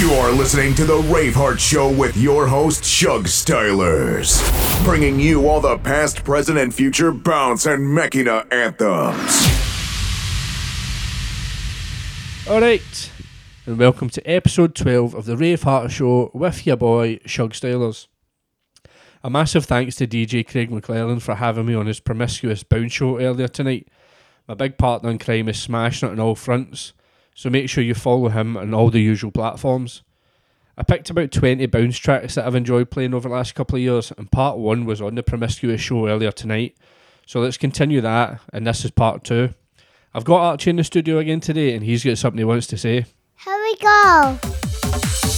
You are listening to the Raveheart Show with your host, Shug Stylerz, bringing you all the past, present, and future bounce and Makina anthems. Alright, and welcome to episode 12 of the Raveheart Show with your boy, Shug Stylerz. A massive thanks to DJ Craig Mclelland for having me on his promiscuous bounce show earlier tonight. My big partner in crime is smashing it on all fronts, so make sure you follow him on all the usual platforms. I picked about 20 bounce tracks that I've enjoyed playing over the last couple of years, and part 1 was on the promiscuous show earlier tonight, so let's continue that, and this is part 2. I've got Archie in the studio again today, and he's got something he wants to say. Here we go.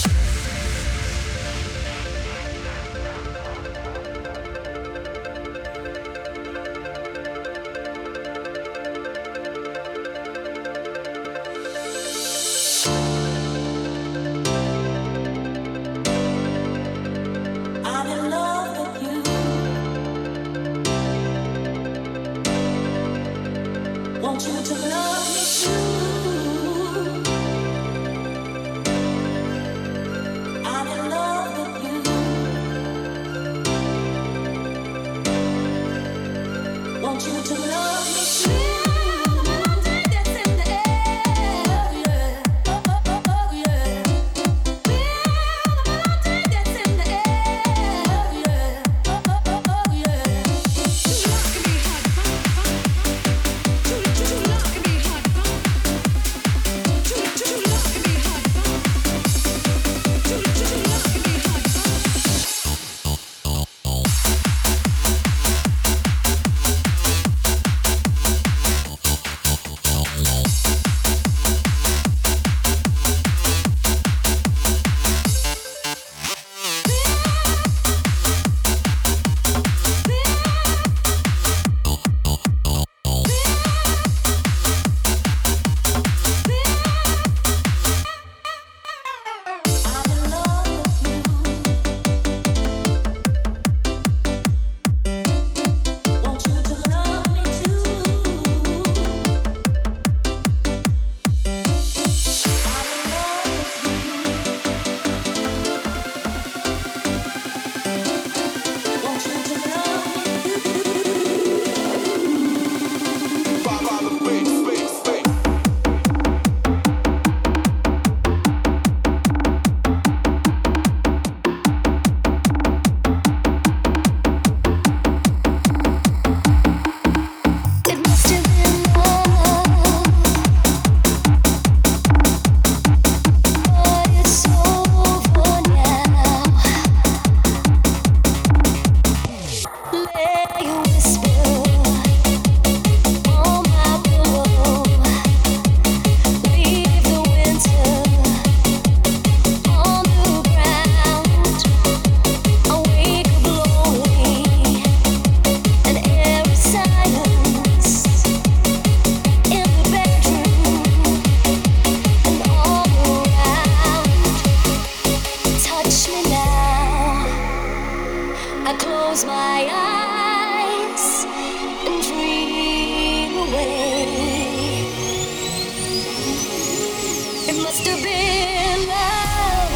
It must have been love,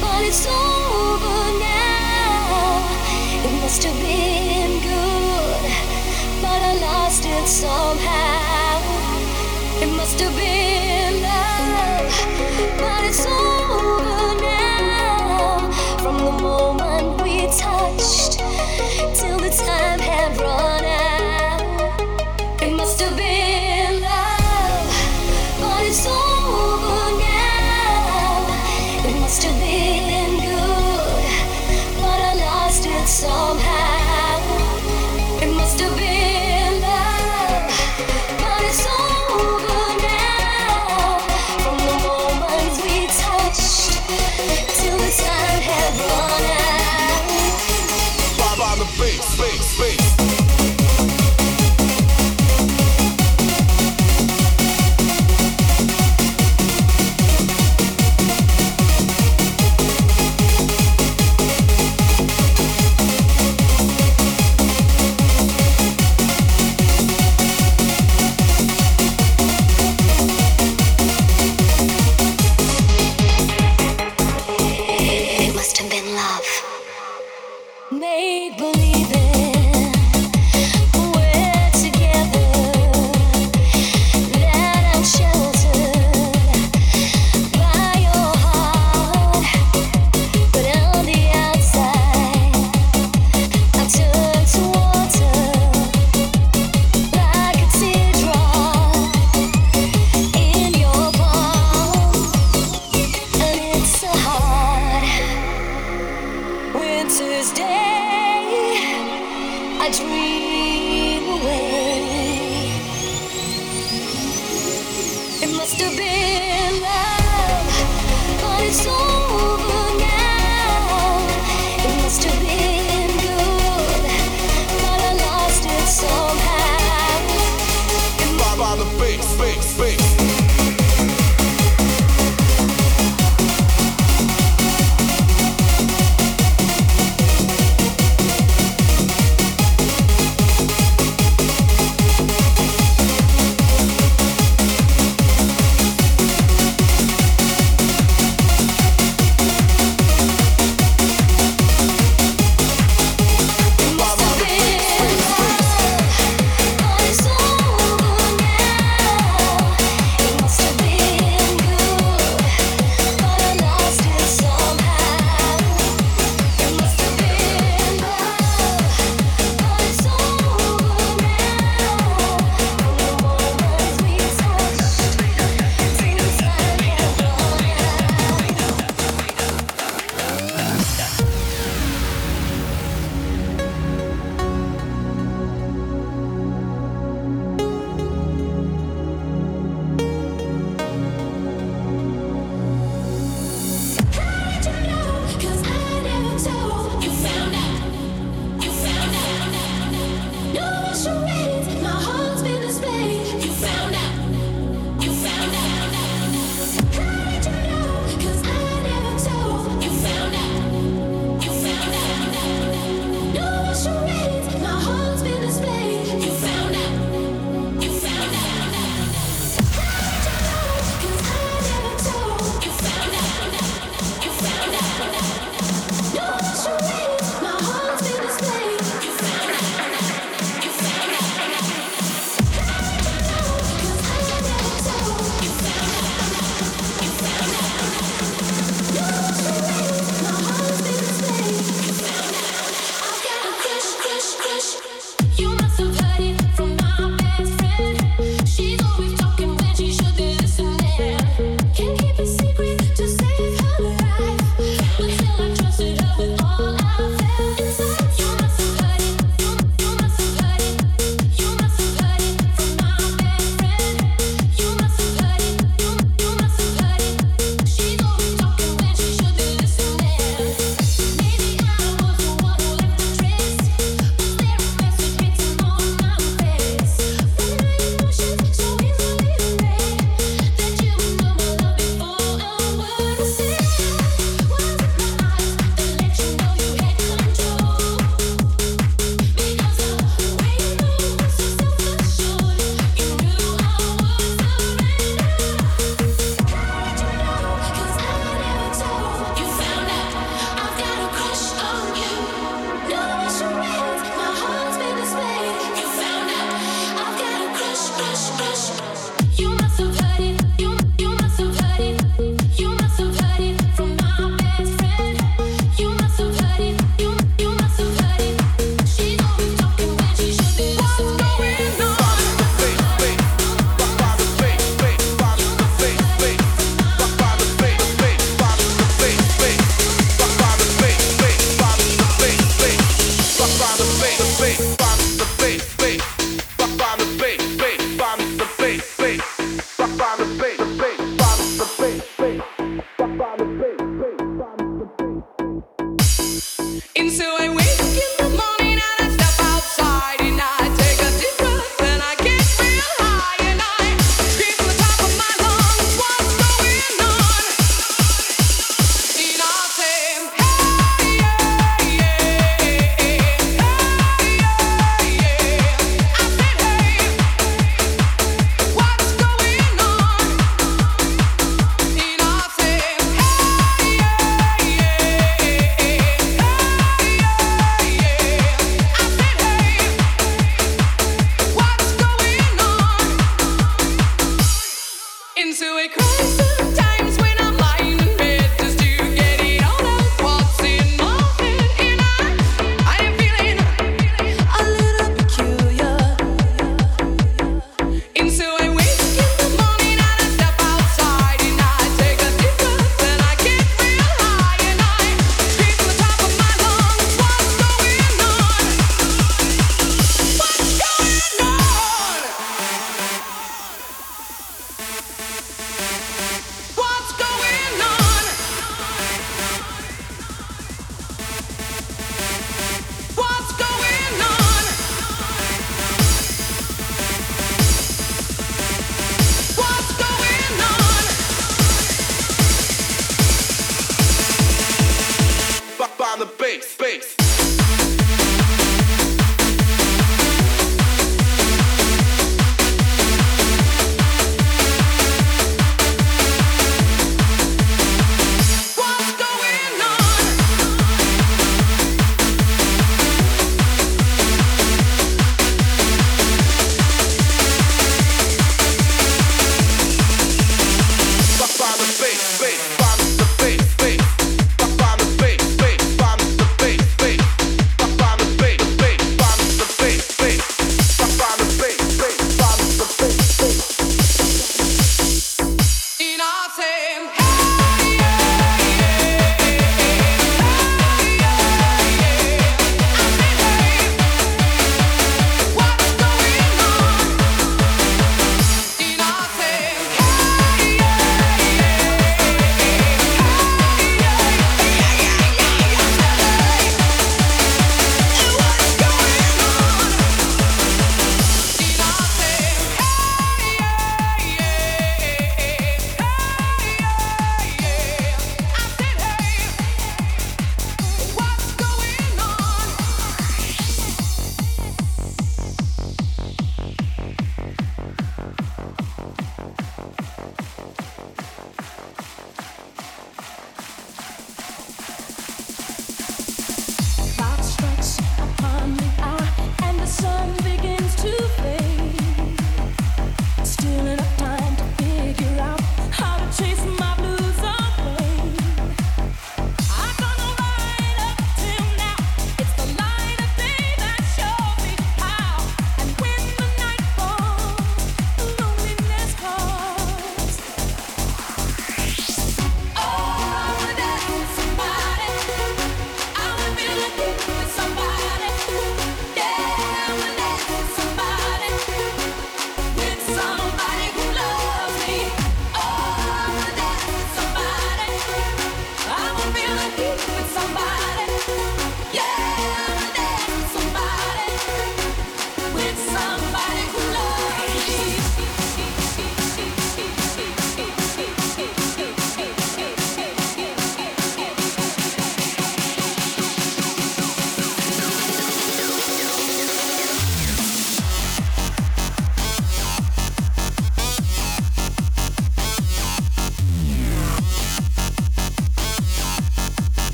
but it's over now. It must have been good, but I lost it somehow.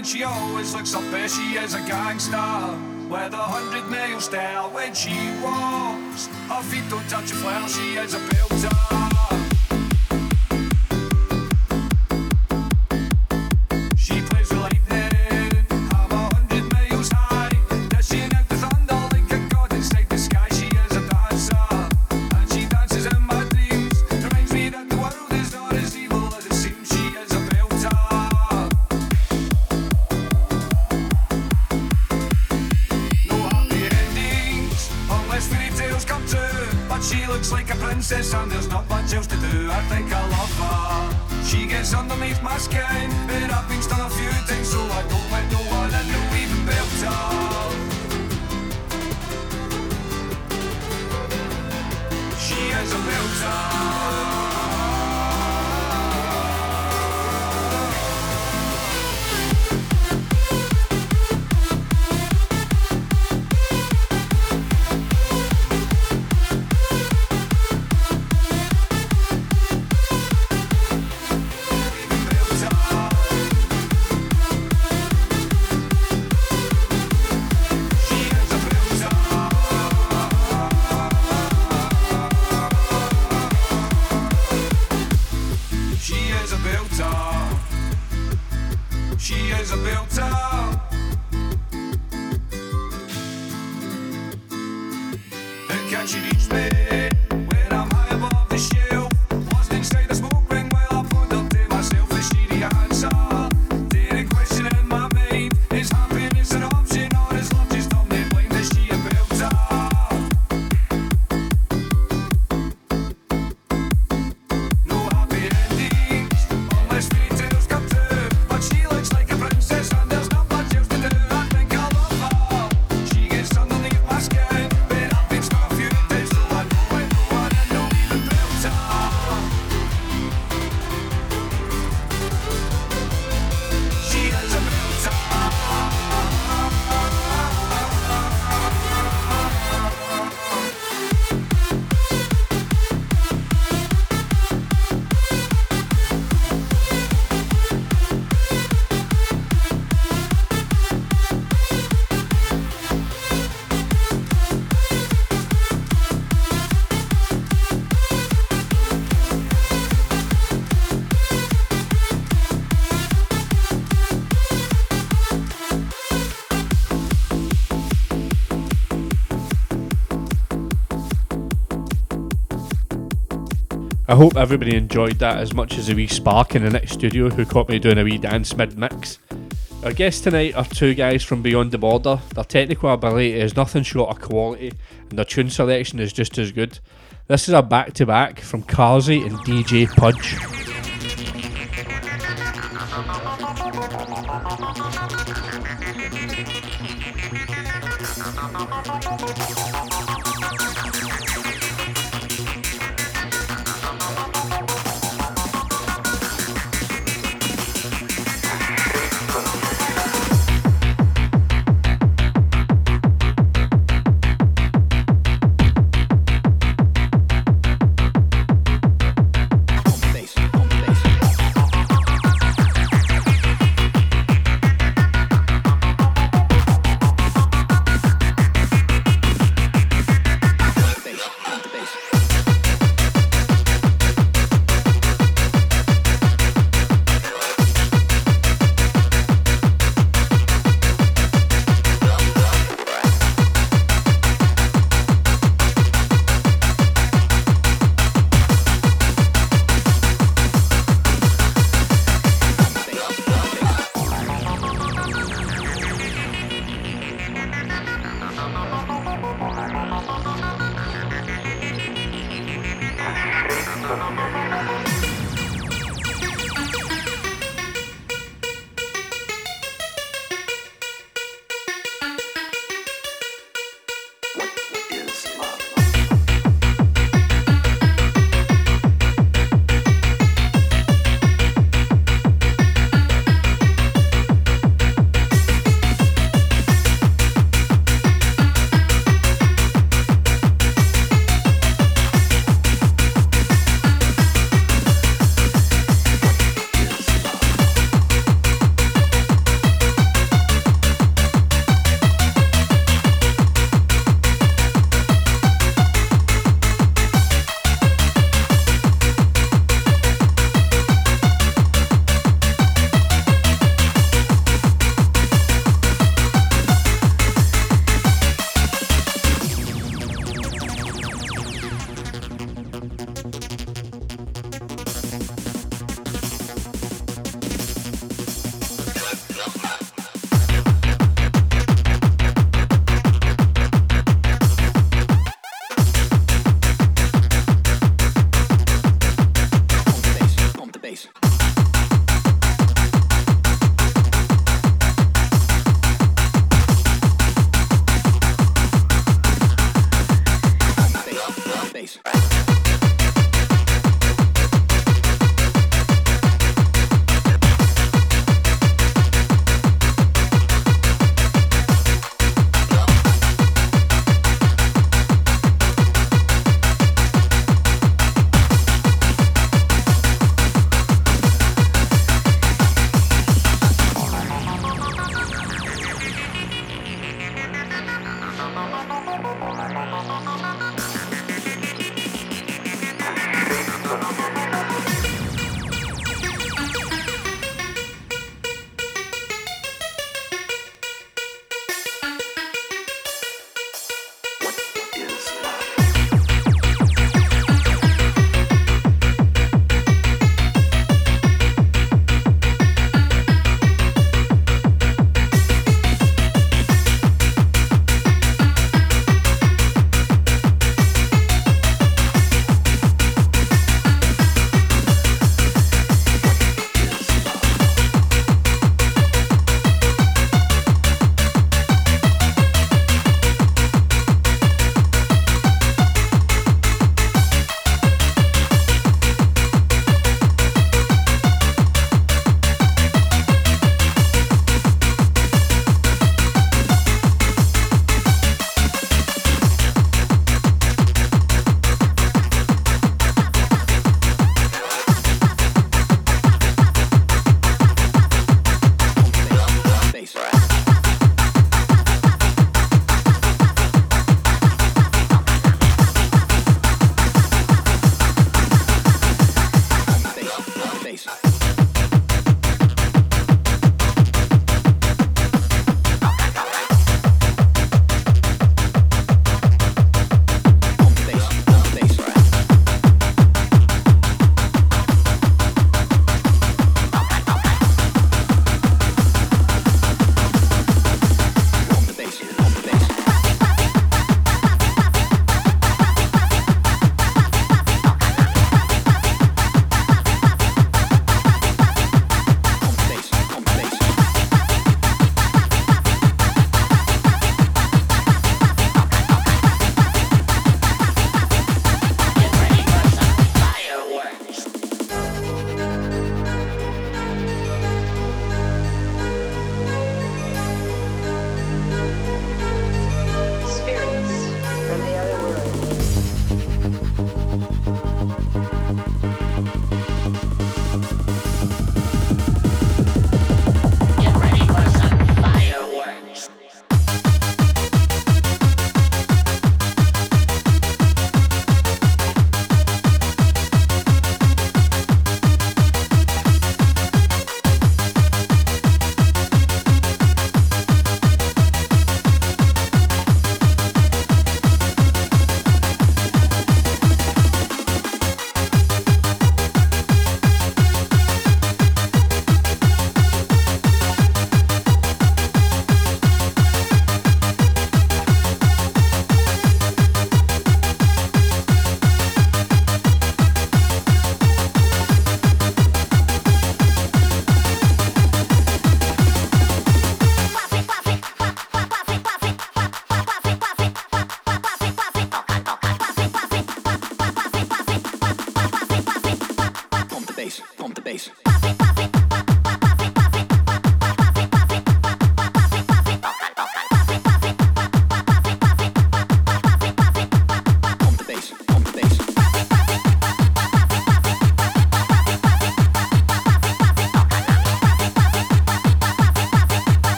and she always looks up as she is a gangster. With a hundred nails down when she walks, her feet don't touch the floor, she is a builder. hope everybody enjoyed that as much as a wee spark in the next studio who caught me doing a wee dance mid mix. Our guests tonight are two guys from beyond the border. Their technical ability is nothing short of quality, and their tune selection is just as good. This is a back to back from Carrzy and DJ Pudge.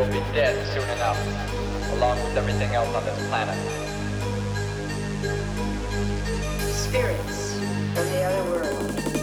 Will be dead soon enough, along with everything else on this planet. Spirits from the other world.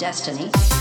Destiny.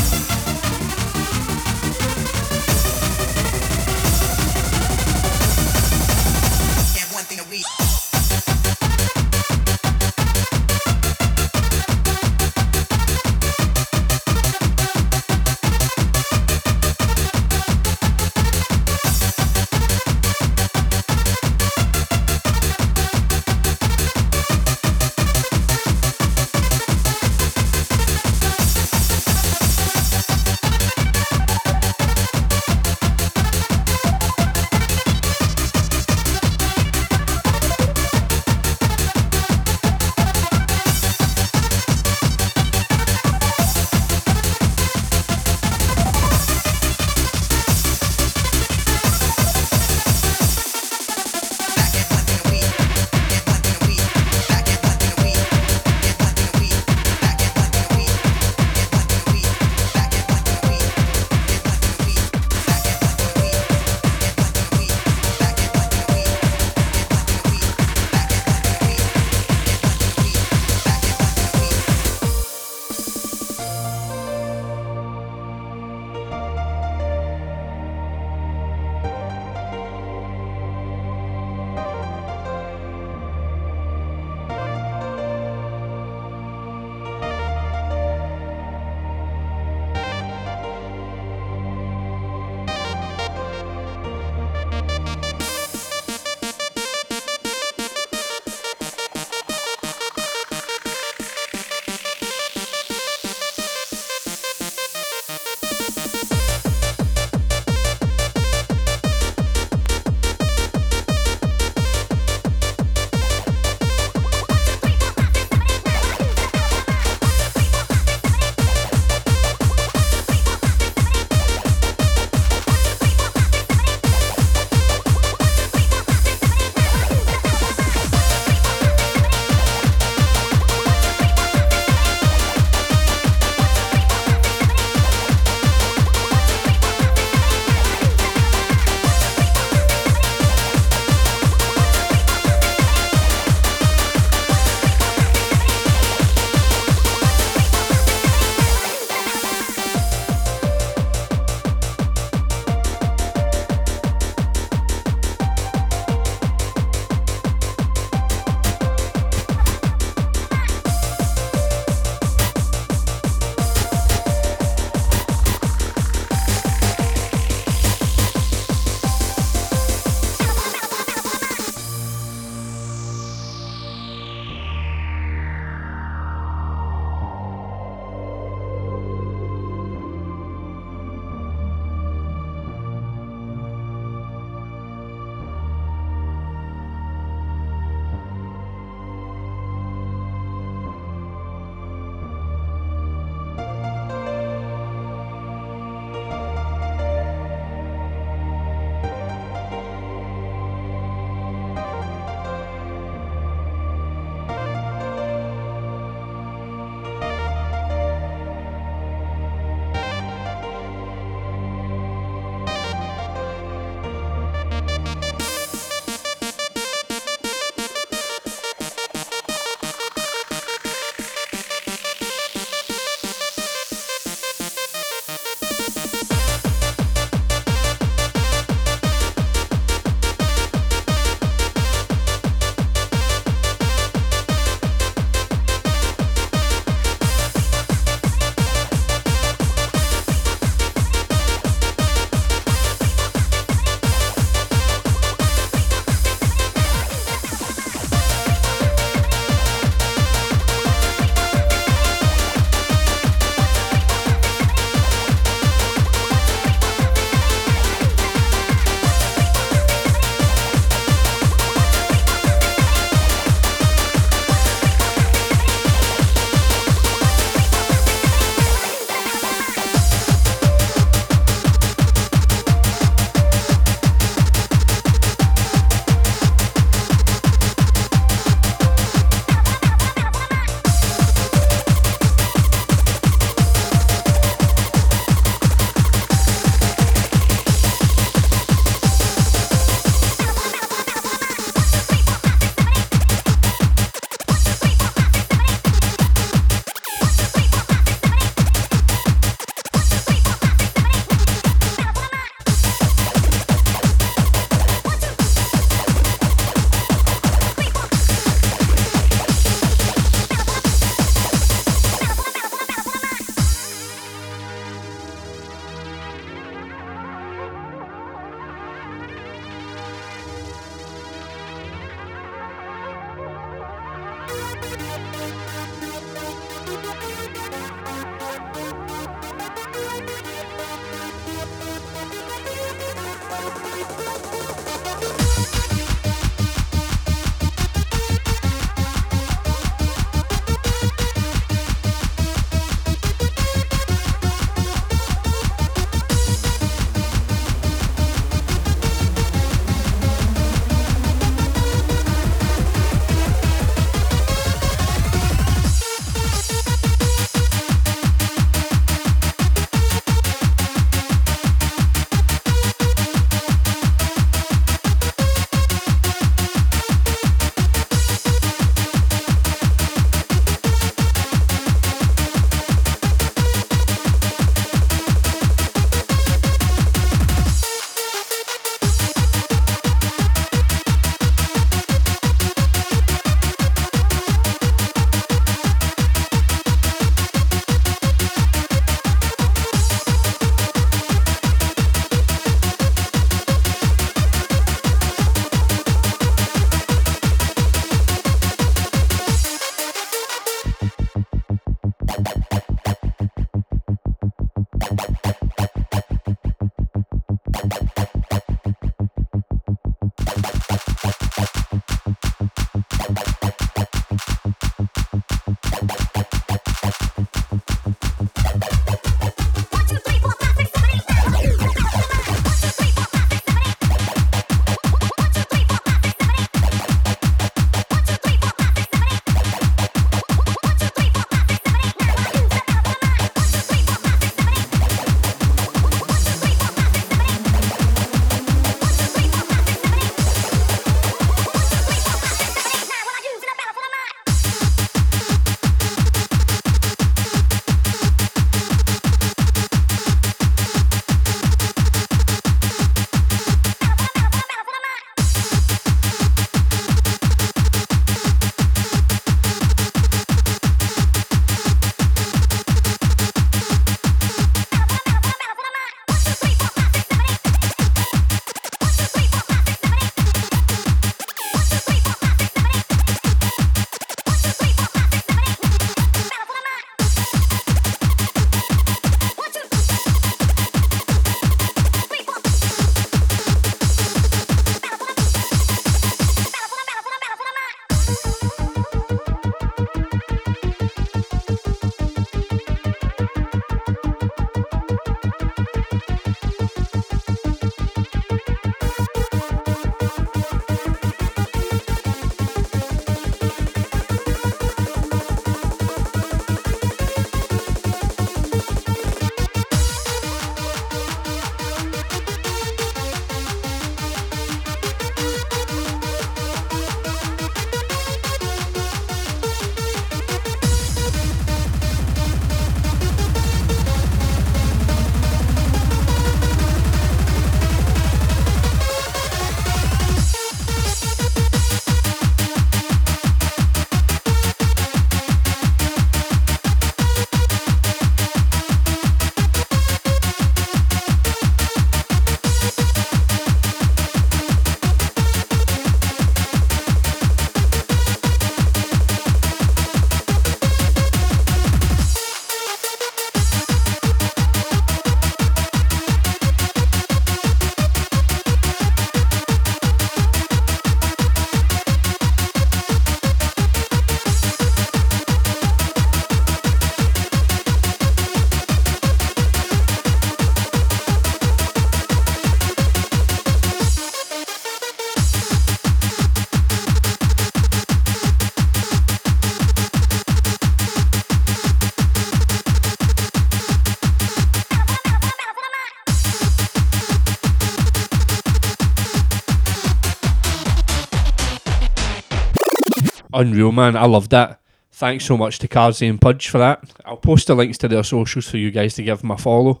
Unreal, man. I loved that. Thanks so much to Carrzy and Pudge for that. I'll post the links to their socials for you guys to give them a follow.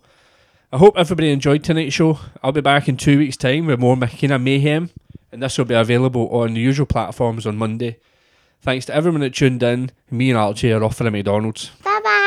I hope everybody enjoyed tonight's show. I'll be back in two weeks' time with more Makina Mayhem, and this will be available on the usual platforms on Monday. Thanks to everyone that tuned in. Me and Archie are off for the McDonald's. Bye bye.